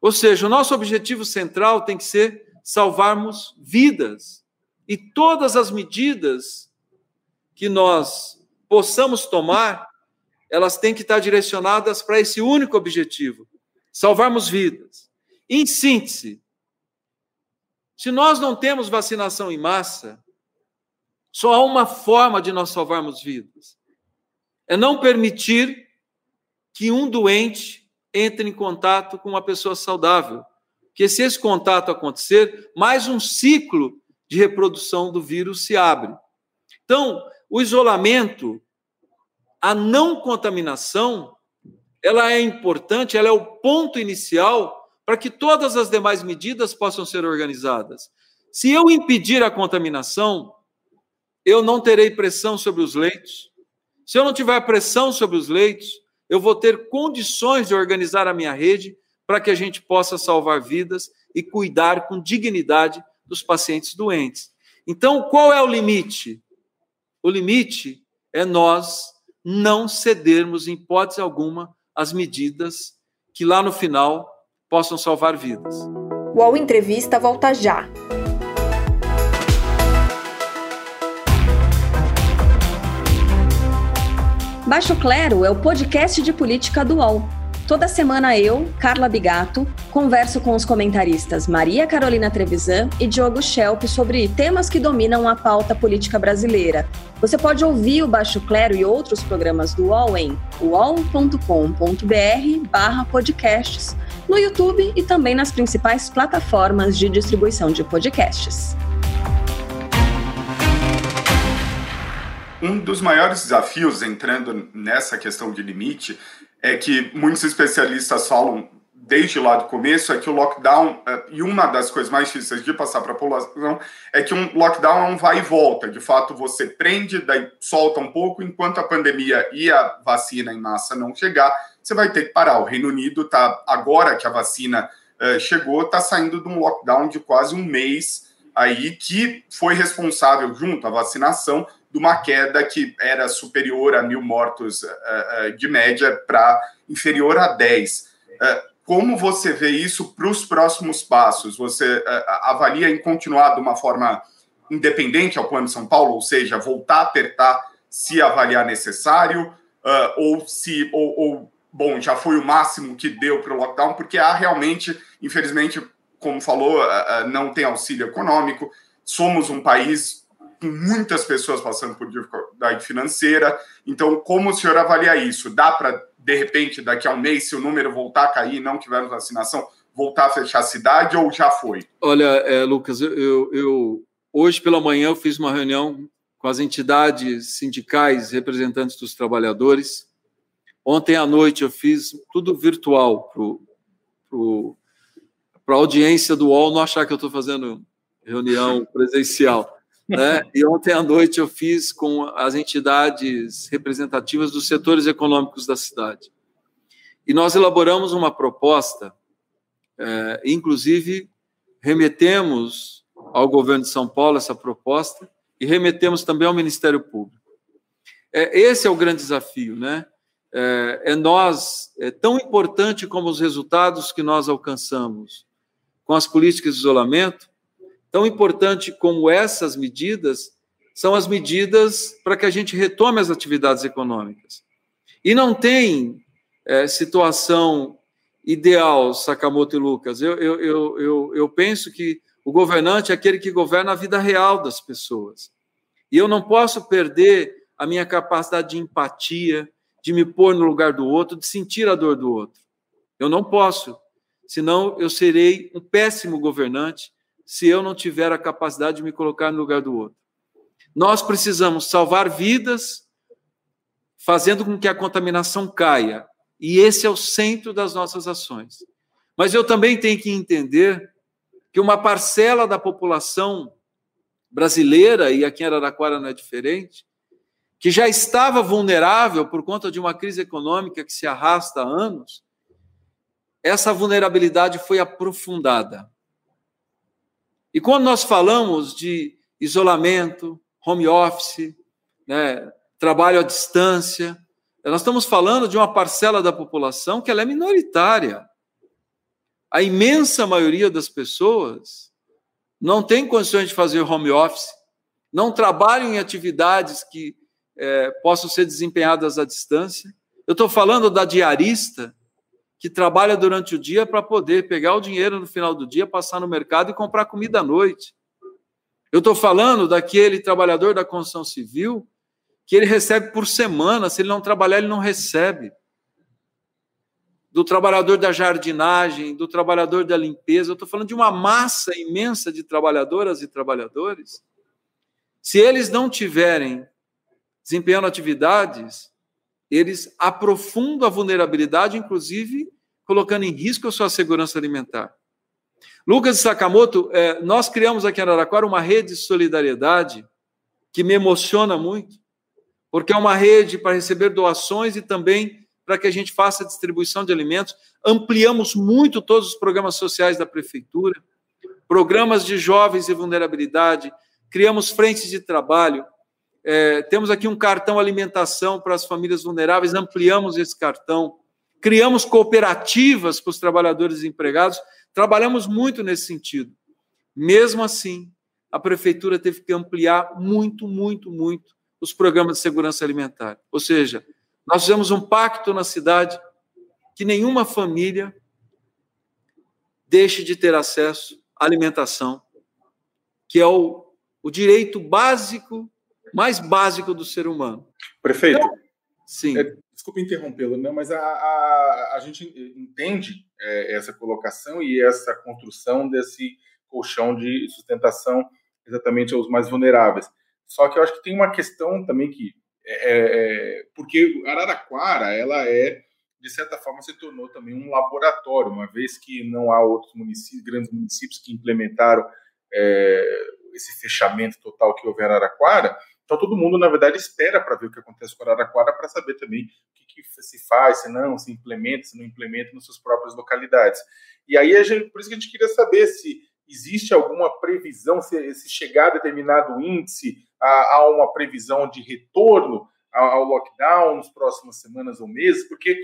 Ou seja, o nosso objetivo central tem que ser salvarmos vidas. E todas as medidas que nós possamos tomar, elas têm que estar direcionadas para esse único objetivo, salvarmos vidas. Em síntese, se nós não temos vacinação em massa, só há uma forma de nós salvarmos vidas: é não permitir que um doente entre em contato com uma pessoa saudável. Porque se esse contato acontecer, mais um ciclo de reprodução do vírus se abre. Então, o isolamento, a não contaminação, ela é importante, ela é o ponto inicial para que todas as demais medidas possam ser organizadas. Se eu impedir a contaminação, eu não terei pressão sobre os leitos. Se eu não tiver pressão sobre os leitos, eu vou ter condições de organizar a minha rede para que a gente possa salvar vidas e cuidar com dignidade dos pacientes doentes. Então, qual é o limite? O limite é nós não cedermos, em hipótese alguma, as medidas que lá no final possam salvar vidas. O UOL Entrevista volta já. Baixo Clero é o podcast de política do UOL. Toda semana eu, Carla Bigato, converso com os comentaristas Maria Carolina Trevisan e Diogo Schelp sobre temas que dominam a pauta política brasileira. Você pode ouvir o Baixo Clero e outros programas do UOL em uol.com.br barra podcasts, no YouTube e também nas principais plataformas de distribuição de podcasts. Um dos maiores desafios entrando nessa questão de limite é que muitos especialistas falam desde lá do começo é que o lockdown, é, e uma das coisas mais difíceis de passar para a população, é que um lockdown é um vai e volta. De fato, você prende, daí solta um pouco, enquanto a pandemia e a vacina em massa não chegar, você vai ter que parar. O Reino Unido está, agora que a vacina uh, chegou, está saindo de um lockdown de quase um mês aí, que foi responsável, junto à vacinação, de uma queda que era superior a mil mortos uh, de média para inferior a 10. Uh, como você vê isso para os próximos passos? Você uh, avalia em continuar de uma forma independente ao plano de São Paulo, ou seja, voltar a apertar se avaliar necessário, ou se ou, ou, bom já foi o máximo que deu para o lockdown, porque há realmente, infelizmente, como falou, não tem auxílio econômico. Somos um país com muitas pessoas passando por dificuldade financeira. Então, como o senhor avalia isso? Dá para, de repente, daqui a um mês, se o número voltar a cair e não tivermos vacinação, voltar a fechar a cidade ou já foi? Olha, é, Lucas, eu, eu, hoje pela manhã eu fiz uma reunião com as entidades sindicais representantes dos trabalhadores. Ontem à noite eu fiz tudo virtual para a audiência do UOL não achar que eu estou fazendo reunião presencial. Né? E ontem à noite eu fiz com as entidades representativas dos setores econômicos da cidade. E nós elaboramos uma proposta, é, inclusive remetemos ao governo de São Paulo essa proposta e remetemos também ao Ministério Público. É, esse é o grande desafio, né? É, é nós, é tão importante como os resultados que nós alcançamos com as políticas de isolamento, Tão importante como essas medidas são as medidas para que a gente retome as atividades econômicas. E não tem é, situação ideal, Sakamoto e Lucas. Eu, eu, eu, eu, eu penso que o governante é aquele que governa a vida real das pessoas. E eu não posso perder a minha capacidade de empatia, de me pôr no lugar do outro, de sentir a dor do outro. Eu não posso, senão eu serei um péssimo governante se eu não tiver a capacidade de me colocar no lugar do outro. Nós precisamos salvar vidas, fazendo com que a contaminação caia. E esse é o centro das nossas ações. Mas eu também tenho que entender que uma parcela da população brasileira, e aqui em Araraquara não é diferente, que já estava vulnerável por conta de uma crise econômica que se arrasta há anos, essa vulnerabilidade foi aprofundada. E quando nós falamos de isolamento, home office, né, trabalho à distância, nós estamos falando de uma parcela da população que ela é minoritária. A imensa maioria das pessoas não tem condições de fazer home office, não trabalham em atividades que é, possam ser desempenhadas à distância. Eu estou falando da diarista, que trabalha durante o dia para poder pegar o dinheiro no final do dia, passar no mercado e comprar comida à noite. Eu estou falando daquele trabalhador da construção civil que ele recebe por semana, se ele não trabalhar, ele não recebe. Do trabalhador da jardinagem, do trabalhador da limpeza, eu estou falando de uma massa imensa de trabalhadoras e trabalhadores. Se eles não tiverem desempenhando atividades, eles aprofundam a vulnerabilidade, inclusive colocando em risco a sua segurança alimentar. Lucas Sakamoto, é, nós criamos aqui em Araraquara uma rede de solidariedade que me emociona muito, porque é uma rede para receber doações e também para que a gente faça a distribuição de alimentos. Ampliamos muito todos os programas sociais da prefeitura, programas de jovens e vulnerabilidade, criamos frentes de trabalho, é, temos aqui um cartão alimentação para as famílias vulneráveis, ampliamos esse cartão. Criamos cooperativas para os trabalhadores empregados, trabalhamos muito nesse sentido. Mesmo assim, a prefeitura teve que ampliar muito, muito, muito os programas de segurança alimentar. Ou seja, nós fizemos um pacto na cidade que nenhuma família deixe de ter acesso à alimentação, que é o, o direito básico, mais básico do ser humano. Prefeito, então, sim. É, desculpe interrompê-lo, né, mas a, a, a gente entende é, essa colocação e essa construção desse colchão de sustentação exatamente aos mais vulneráveis. Só que eu acho que tem uma questão também que é, é, porque Araraquara ela é de certa forma se tornou também um laboratório, uma vez que não há outros municípios, grandes municípios que implementaram é, esse fechamento total que houve em Araraquara. Então todo mundo na verdade espera para ver o que acontece com Araraquara para saber também o que, que, se faz, se não, se implementa, se não implementa nas suas próprias localidades. E aí gente, por isso que a gente queria saber se existe alguma previsão, se, se chegar a determinado índice, há, uma previsão de retorno ao, lockdown nas próximas semanas ou meses, porque,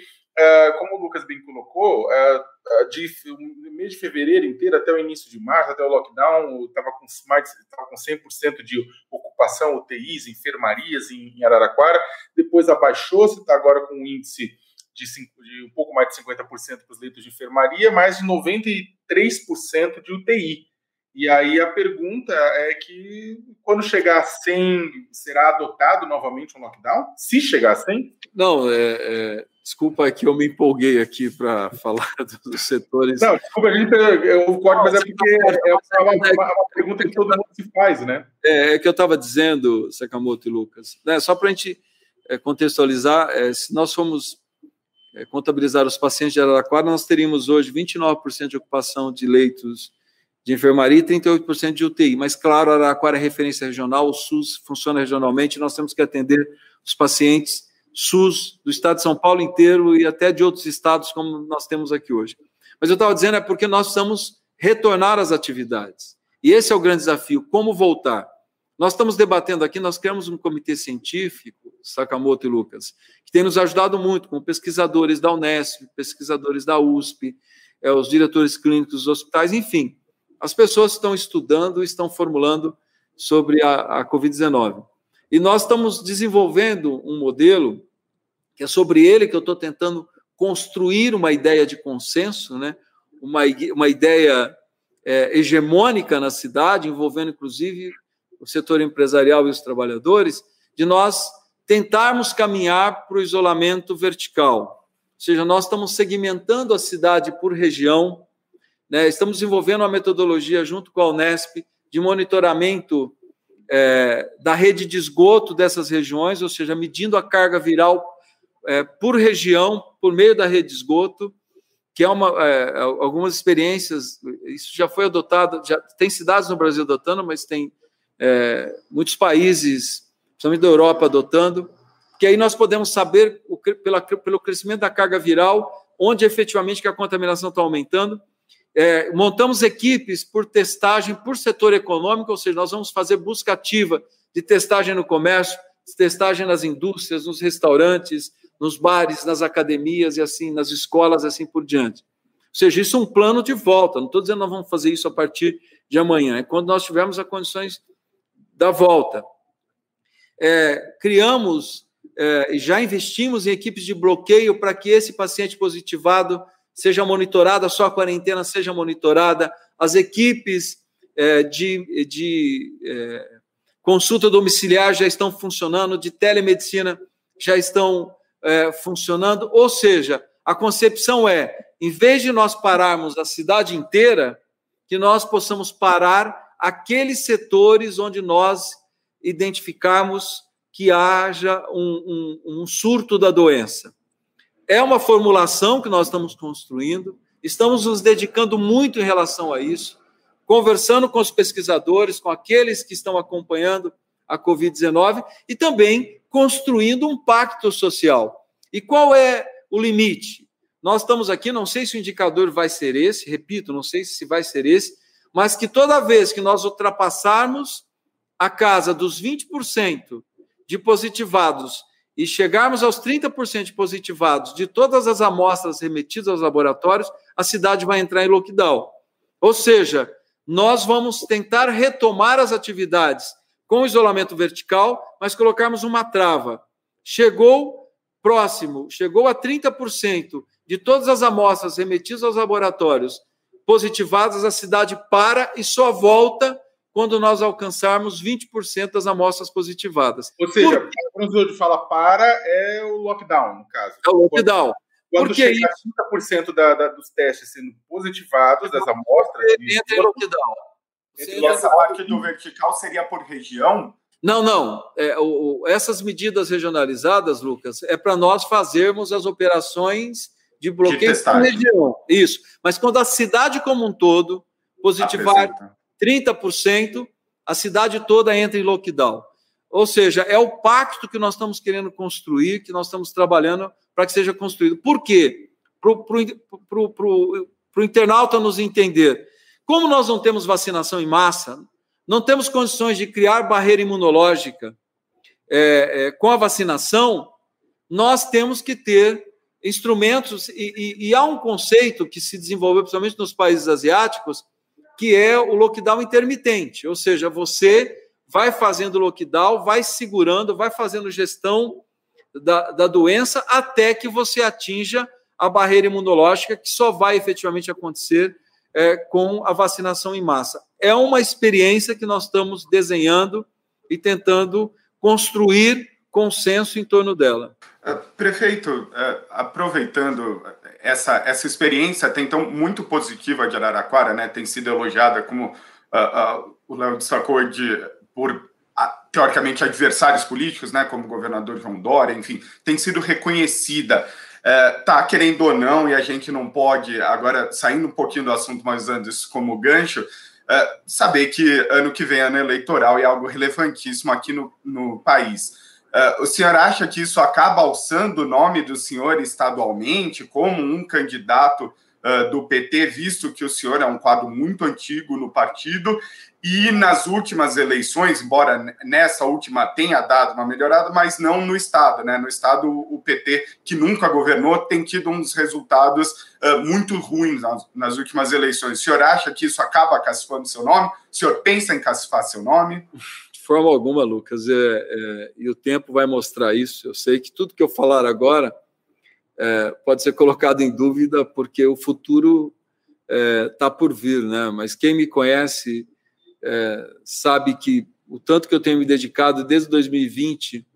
como o Lucas bem colocou, uh, de, no mês de fevereiro inteiro até o início de março, até o lockdown, estava com mais tava com 100% de ocupação, UTIs, enfermarias em, Araraquara, depois abaixou-se, está agora com um índice de, de um pouco mais de 50% para os leitos de enfermaria, mais de 93% de UTI. E aí a pergunta é que quando chegar a 100, será adotado novamente um lockdown? Se chegar a 100? Não, é, é, desculpa que eu me empolguei aqui para falar dos setores. Não, desculpa, a gente, eu corto, mas é porque é uma, uma, uma, pergunta que todo mundo se faz, né? É, é que eu estava dizendo, Sakamoto e Lucas, né, só para a gente é, contextualizar, é, se nós formos é, contabilizar os pacientes de Araraquara, nós teríamos hoje 29% de ocupação de leitos de enfermaria e 38% de UTI. Mas, claro, Araraquara é referência regional, o SUS funciona regionalmente, nós temos que atender os pacientes SUS do estado de São Paulo inteiro e até de outros estados, como nós temos aqui hoje. Mas eu estava dizendo é porque nós precisamos retornar às atividades. E esse é o grande desafio, como voltar. Nós estamos debatendo aqui, nós criamos um comitê científico, Sakamoto e Lucas, que tem nos ajudado muito com pesquisadores da Unesp, pesquisadores da USP, é, os diretores clínicos dos hospitais, enfim. As pessoas estão estudando, estão formulando sobre a, a Covid-19. E nós estamos desenvolvendo um modelo, que é sobre ele que eu estou tentando construir uma ideia de consenso, né? uma, uma ideia é, hegemônica na cidade, envolvendo inclusive o setor empresarial e os trabalhadores, de nós tentarmos caminhar para o isolamento vertical. Ou seja, nós estamos segmentando a cidade por região, né? estamos desenvolvendo uma metodologia junto com a Unesp de monitoramento é, da rede de esgoto dessas regiões, ou seja, medindo a carga viral é, por região, por meio da rede de esgoto, que é uma é, algumas experiências, isso já foi adotado, já tem cidades no Brasil adotando, mas tem é, muitos países, principalmente da Europa, adotando, que aí nós podemos saber, o, pela, pelo crescimento da carga viral, onde efetivamente que a contaminação está aumentando. É, montamos equipes por testagem por setor econômico, ou seja, nós vamos fazer busca ativa de testagem no comércio, testagem nas indústrias, nos restaurantes, nos bares, nas academias e assim, nas escolas, assim por diante. Ou seja, isso é um plano de volta. Não estou dizendo nós vamos fazer isso a partir de amanhã, é quando nós tivermos as condições da volta. É, criamos é, e é, já investimos em equipes de bloqueio para que esse paciente positivado seja monitorado, a sua quarentena seja monitorada, as equipes é, de, de é, consulta domiciliar já estão funcionando, de telemedicina já estão é, funcionando, ou seja, a concepção é, em vez de nós pararmos a cidade inteira, que nós possamos parar aqueles setores onde nós identificarmos que haja um, um, um surto da doença. É uma formulação que nós estamos construindo, estamos nos dedicando muito em relação a isso, conversando com os pesquisadores, com aqueles que estão acompanhando a Covid-19 e também construindo um pacto social. E qual é o limite? Nós estamos aqui, não sei se o indicador vai ser esse, repito, não sei se vai ser esse, mas que toda vez que nós ultrapassarmos a casa dos 20% de positivados e chegarmos aos 30% de positivados de todas as amostras remetidas aos laboratórios, a cidade vai entrar em lockdown. Ou seja, nós vamos tentar retomar as atividades com isolamento vertical, mas colocarmos uma trava. Chegou próximo chegou a 30% de todas as amostras remetidas aos laboratórios positivadas, a cidade para e só volta quando nós alcançarmos 20% das amostras positivadas. Ou seja, Por... quando o fala para, é o lockdown, no caso. É o lockdown. Quando, quando chegar isso? 30% da, da, dos testes sendo positivados, das amostras... Entra em lockdown. E essa parte do vertical seria por região? Não, não. É, o, essas medidas regionalizadas, Lucas, é para nós fazermos as operações de bloqueio de por região. Isso. Mas quando a cidade como um todo positivar Apresenta. 30%, a cidade toda entra em lockdown. Ou seja, é o pacto que nós estamos querendo construir, que nós estamos trabalhando para que seja construído. Por quê? Para o internauta nos entender. Como nós não temos vacinação em massa, não temos condições de criar barreira imunológica é, é, com a vacinação, nós temos que ter instrumentos, e, e, e, há um conceito que se desenvolveu, principalmente nos países asiáticos, que é o lockdown intermitente, ou seja, você vai fazendo lockdown, vai segurando, vai fazendo gestão da, da doença até que você atinja a barreira imunológica, que só vai efetivamente acontecer é, com a vacinação em massa. É uma experiência que nós estamos desenhando e tentando construir consenso em torno dela. É, prefeito, é, aproveitando essa, essa experiência tem tão muito positiva de Araraquara, né, tem sido elogiada como uh, uh, o Léo destacou de por teoricamente adversários políticos, né, como o governador João Dória, enfim, tem sido reconhecida é, tá querendo ou não, e a gente não pode, agora saindo um pouquinho do assunto, mas usando isso como gancho, é, saber que ano que vem, ano eleitoral, é algo relevantíssimo aqui no, no país. É, o senhor acha que isso acaba alçando o nome do senhor estadualmente como um candidato uh, do PT, visto que o senhor é um quadro muito antigo no partido e nas últimas eleições, embora nessa última tenha dado uma melhorada, mas não no Estado. Né? No Estado, o PT, que nunca governou, tem tido uns resultados uh, muito ruins nas, nas, últimas eleições. O senhor acha que isso acaba cacifando seu nome? O senhor pensa em cacifar seu nome? De forma alguma, Lucas. É, é, e o tempo vai mostrar isso. Eu sei que tudo que eu falar agora é, pode ser colocado em dúvida, porque o futuro está é, por vir, né? mas quem me conhece é, sabe que o tanto que eu tenho me dedicado desde 2020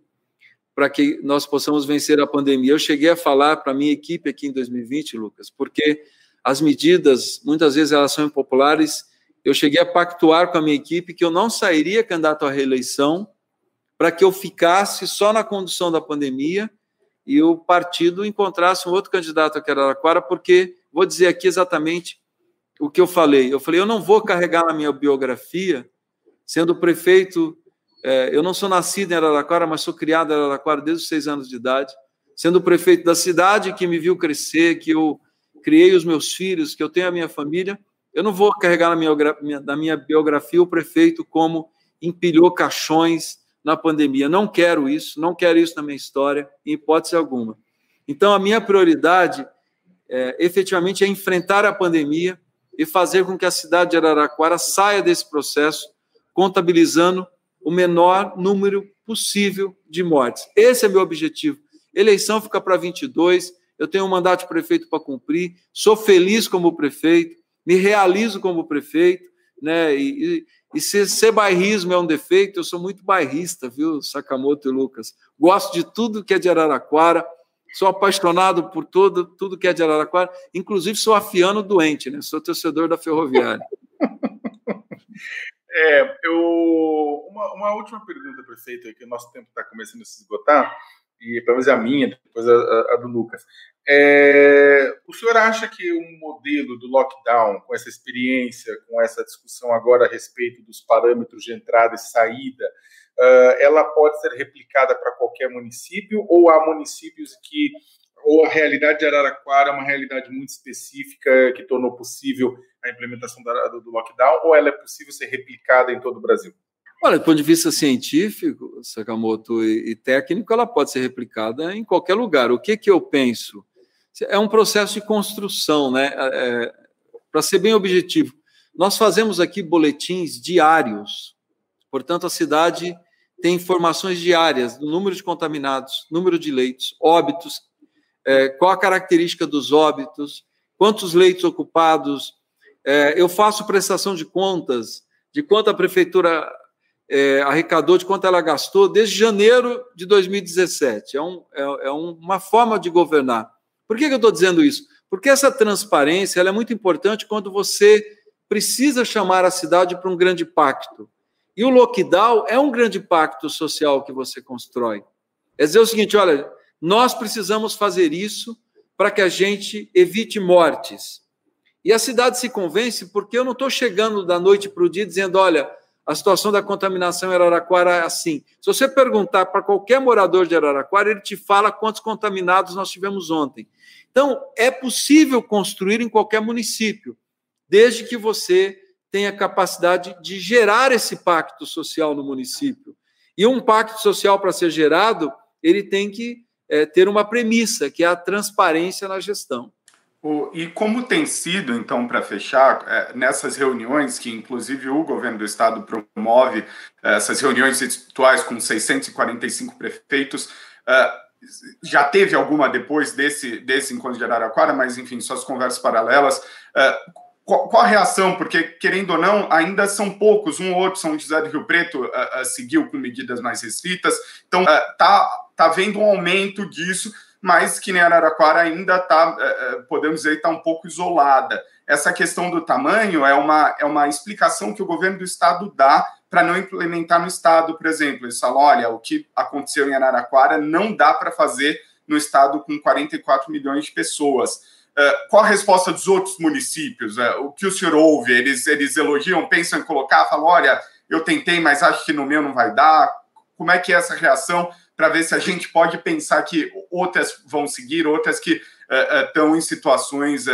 para que nós possamos vencer a pandemia. Eu cheguei a falar para a minha equipe aqui em 2020, Lucas, porque as medidas, muitas vezes elas são impopulares. Eu cheguei a pactuar com a minha equipe que eu não sairia candidato à reeleição para que eu ficasse só na condução da pandemia e o partido encontrasse um outro candidato em Araraquara, porque, vou dizer aqui exatamente, o que eu falei. Eu falei, eu não vou carregar na minha biografia, sendo prefeito. É, eu não sou nascido em Araraquara, mas sou criado em Araraquara desde os seis anos de idade. Sendo prefeito da cidade que me viu crescer, que eu criei os meus filhos, que eu tenho a minha família, eu não vou carregar na minha, na minha biografia o prefeito como empilhou caixões na pandemia. Não quero isso, não quero isso na minha história, em hipótese alguma. Então, a minha prioridade, é, efetivamente, é enfrentar a pandemia, e fazer com que a cidade de Araraquara saia desse processo, contabilizando o menor número possível de mortes. Esse é meu objetivo. Eleição fica para 22, eu tenho um mandato de prefeito para cumprir, sou feliz como prefeito, me realizo como prefeito, né? E, e, e se ser bairrismo é um defeito, eu sou muito bairrista, viu, Sakamoto e Lucas. Gosto de tudo que é de Araraquara, Sou apaixonado por tudo, tudo que é de Araraquara, inclusive sou afiano doente, né? Sou torcedor da Ferroviária. É, eu uma, uma última pergunta, prefeito, que o nosso tempo está começando a se esgotar, e pelo menos a minha, depois a, a, a do Lucas. É, o senhor acha que o modelo do lockdown, com essa experiência, com essa discussão agora a respeito dos parâmetros de entrada e saída, ela pode ser replicada para qualquer município ou há municípios que ou a realidade de Araraquara é uma realidade muito específica que tornou possível a implementação do, do lockdown ou ela é possível ser replicada em todo o Brasil? Olha, do ponto de vista científico, Sakamoto, e, e técnico, ela pode ser replicada em qualquer lugar. O que, que eu penso? É um processo de construção, né? É, é Para ser bem objetivo, nós fazemos aqui boletins diários, portanto, a cidade tem informações diárias do número de contaminados, número de leitos, óbitos, é, qual a característica dos óbitos, quantos leitos ocupados. É, eu faço prestação de contas de quanto a prefeitura é, arrecadou, de quanto ela gastou desde janeiro de 2017. É, um, é, é uma forma de governar. Por que, que eu estou dizendo isso? Porque essa transparência é muito importante quando você precisa chamar a cidade para um grande pacto. E o lockdown é um grande pacto social que você constrói. É dizer o seguinte: olha, nós precisamos fazer isso para que a gente evite mortes. E a cidade se convence porque eu não estou chegando da noite para o dia dizendo: olha, a situação da contaminação em Araraquara é assim. Se você perguntar para qualquer morador de Araraquara, ele te fala quantos contaminados nós tivemos ontem. Então, é possível construir em qualquer município, desde que você tem a capacidade de gerar esse pacto social no município. E um pacto social, para ser gerado, ele tem que é, ter uma premissa, que é a transparência na gestão. E como tem sido, então, para fechar, é, nessas reuniões que, inclusive, o governo do estado promove, é, essas reuniões atuais com 645 prefeitos, é, já teve alguma depois desse, desse encontro de Araraquara, mas, enfim, suas conversas paralelas qual, qual, a reação? Porque, querendo ou não, ainda são poucos, um ou outro, São José do Rio Preto uh, uh, seguiu com medidas mais restritas, então uh, tá, tá vendo um aumento disso, mas que nem Araraquara ainda está, podemos dizer, está um pouco isolada. Essa questão do tamanho é uma, é uma explicação que o governo do estado dá para não implementar no estado, por exemplo. Eles falam, olha, o que aconteceu em Araraquara não dá para fazer no estado com 44 milhões de pessoas. É, qual a resposta dos outros municípios? É, o que o senhor ouve? Eles, eles elogiam, pensam em colocar, falam: olha, eu tentei, mas acho que no meu não vai dar. Como é que é essa reação para ver se a gente pode pensar que outras vão seguir, outras que estão uh, em situações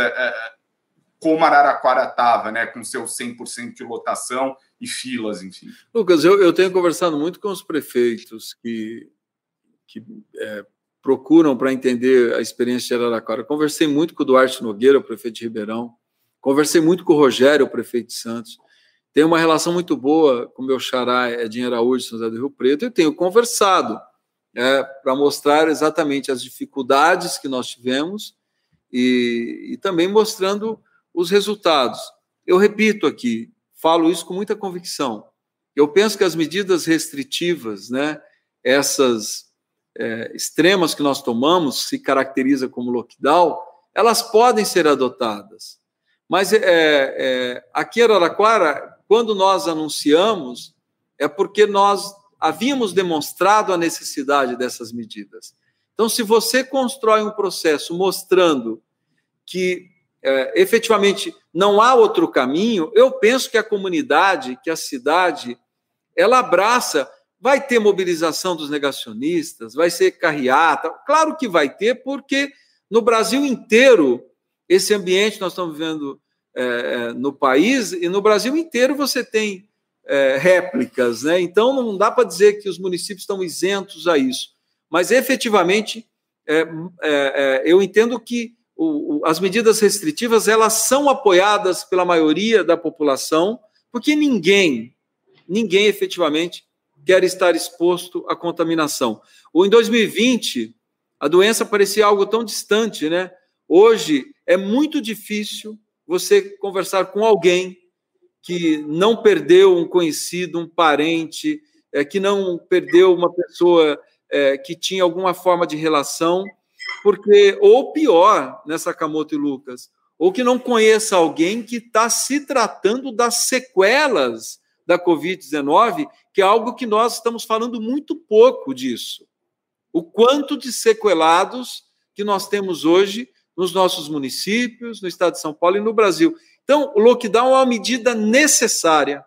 como Araraquara estava, né, com seu 100% de lotação e filas, enfim. Lucas, eu, eu tenho conversado muito com os prefeitos que, que é, procuram para entender a experiência de Araraquara. Conversei muito com o Duarte Nogueira, o prefeito de Ribeirão, conversei muito com o Rogério, o prefeito de Santos. Tenho uma relação muito boa com o meu xará Edinho Araújo, São José do Rio Preto, e tenho conversado é, para mostrar exatamente as dificuldades que nós tivemos e, e também mostrando os resultados. Eu repito aqui, falo isso com muita convicção. Eu penso que as medidas restritivas, né, essas é, extremas que nós tomamos, se caracteriza como lockdown, elas podem ser adotadas. Mas é, é, aqui em Araraquara, quando nós anunciamos, é porque nós havíamos demonstrado a necessidade dessas medidas. Então, se você constrói um processo mostrando que é, efetivamente não há outro caminho, eu penso que a comunidade, que a cidade, ela abraça Vai ter mobilização dos negacionistas, vai ser carreata. Claro que vai ter, porque no Brasil inteiro, esse ambiente nós estamos vivendo é, é, no país, e no Brasil inteiro você tem é, réplicas, né? Então não dá para dizer que os municípios estão isentos a isso. Mas efetivamente, é, é, é, eu entendo que o, o, as medidas restritivas elas são apoiadas pela maioria da população, porque ninguém, ninguém efetivamente quer estar exposto à contaminação. Ou em 2020, a doença parecia algo tão distante, né? Hoje é muito difícil você conversar com alguém que não perdeu um conhecido, um parente, é, que não perdeu uma pessoa é, que tinha alguma forma de relação, porque, ou pior, né, Sakamoto e Lucas, ou que não conheça alguém que está se tratando das sequelas da Covid-19, que é algo que nós estamos falando muito pouco disso. O quanto de sequelados que nós temos hoje nos nossos municípios, no estado de São Paulo e no Brasil. Então, o lockdown é uma medida necessária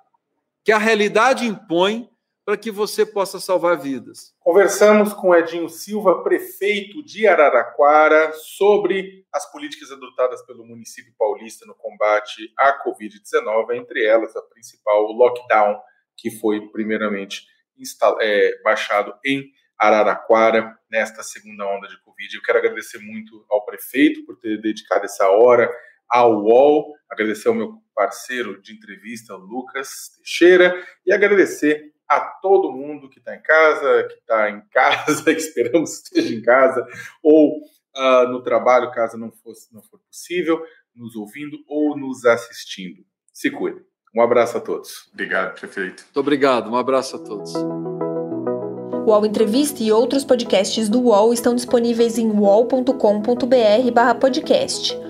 que a realidade impõe para que você possa salvar vidas. Conversamos com Edinho Silva, prefeito de Araraquara, sobre as políticas adotadas pelo município paulista no combate à Covid-19, entre elas a principal, o lockdown, que foi primeiramente é, baixado em Araraquara nesta segunda onda de Covid. Eu quero agradecer muito ao prefeito por ter dedicado essa hora ao UOL, agradecer ao meu parceiro de entrevista, Lucas Teixeira, e agradecer a todo mundo que está em casa, que está em casa, que esperamos esteja em casa, ou uh, no trabalho, caso não, fosse, não for possível, nos ouvindo ou nos assistindo. Se cuide. Um abraço a todos. Obrigado, prefeito. Muito obrigado. Um abraço a todos. O UOL Entrevista e outros podcasts do UOL estão disponíveis em uol.com.br/podcast.